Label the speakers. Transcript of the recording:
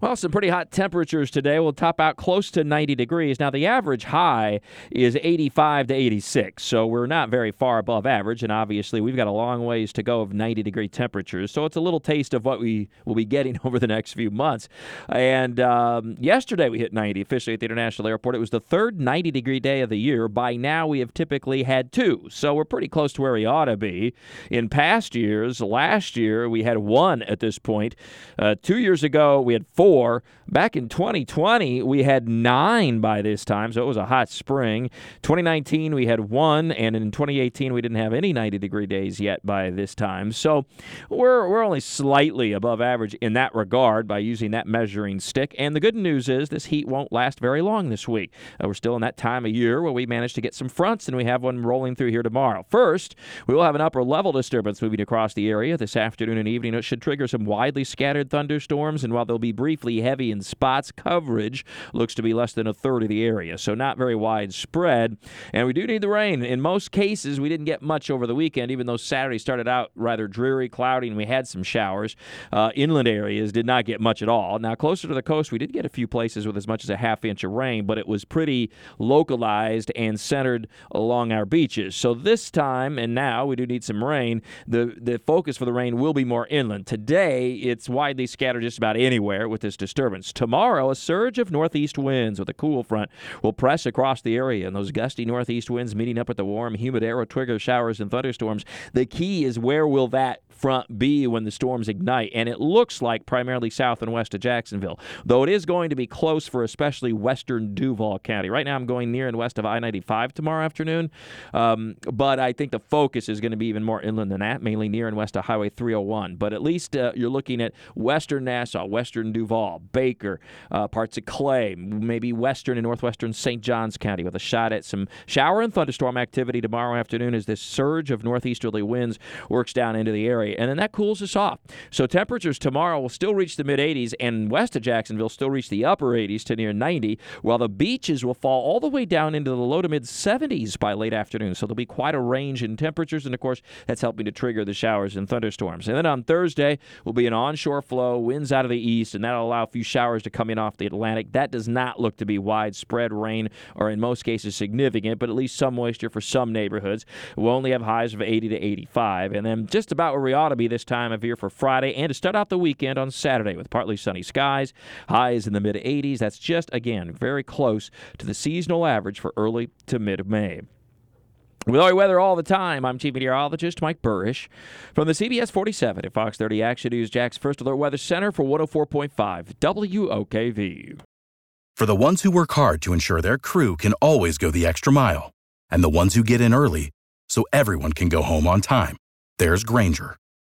Speaker 1: Well, some pretty hot temperatures today. We'll top out close to 90 degrees. Now, the average high is 85 to 86, so we're not very far above average. And obviously, we've got a long ways to go of 90 degree temperatures. So it's a little taste of what we will be getting over the next few months. And um, yesterday, we hit 90 officially at the International Airport. It was the third 90 degree day of the year. By now, we have typically had two, so we're pretty close to where we ought to be. In past years, last year, we had one at this point. Uh, two years ago, we had four. Back in 2020, we had nine by this time, so it was a hot spring. 2019, we had one, and in 2018, we didn't have any 90 degree days yet by this time. So we're, we're only slightly above average in that regard by using that measuring stick. And the good news is this heat won't last very long this week. Uh, we're still in that time of year where we managed to get some fronts, and we have one rolling through here tomorrow. First, we will have an upper level disturbance moving across the area this afternoon and evening. It should trigger some widely scattered thunderstorms, and while they'll be briefly heavy in spots, coverage looks to be less than a third of the area, so not very widespread. And we do need the rain. In most cases, we didn't get much over the weekend, even though Saturday started out rather dreary, cloudy, and we had some showers. Uh, inland areas did not get much at all. Now, closer to the coast, we did get a few places with as much as a half inch of rain, but it was pretty localized and centered along our beaches. So this time and now, we do need some rain. The, the focus for the rain will be more inland. Today, it's widely scattered just about anywhere with this disturbance. Tomorrow, a surge of northeast winds with a cool front will press across the area, and those gusty northeast winds meeting up with the warm, humid air will trigger showers and thunderstorms. The key is where will that front be when the storms ignite, and it looks like primarily south and west of Jacksonville, though it is going to be close for especially western Duval County. Right now, I'm going near and west of I 95 tomorrow afternoon, um, but I think the focus is going to be even more inland than that, mainly near and west of Highway 301. But at least uh, you're looking at western Nassau, western Duval, Baker, uh, parts of Clay, maybe western and northwestern St. Johns County, with a shot at some shower and thunderstorm activity tomorrow afternoon as this surge of northeasterly winds works down into the area and then that cools us off. So temperatures tomorrow will still reach the mid 80s, and west of Jacksonville still reach the upper 80s to near 90, while the beaches will fall all the way down into the low to mid 70s by late afternoon. So there'll be quite a range in temperatures, and of course, that's helping to trigger the showers and thunderstorms. And then on Thursday will be an onshore flow, winds out of the east, and that'll allow a few showers to come in off the Atlantic. That does not look to be widespread rain, or in most cases significant, but at least some moisture for some neighborhoods. We'll only have highs of 80 to 85, and then just about where we ought to be this time of year for Friday and to start out the weekend on Saturday with partly sunny skies, highs in the mid 80s. That's just, again, very close to the seasonal average for early to mid May. With our weather all the time, I'm Chief Meteorologist Mike Buresh from the CBS 47 at Fox 30 Action News Jax First Alert Weather Center for 104.5 WOKV.
Speaker 2: For the ones who work hard to ensure their crew can always go the extra mile, and the ones who get in early so everyone can go home on time, there's Grainger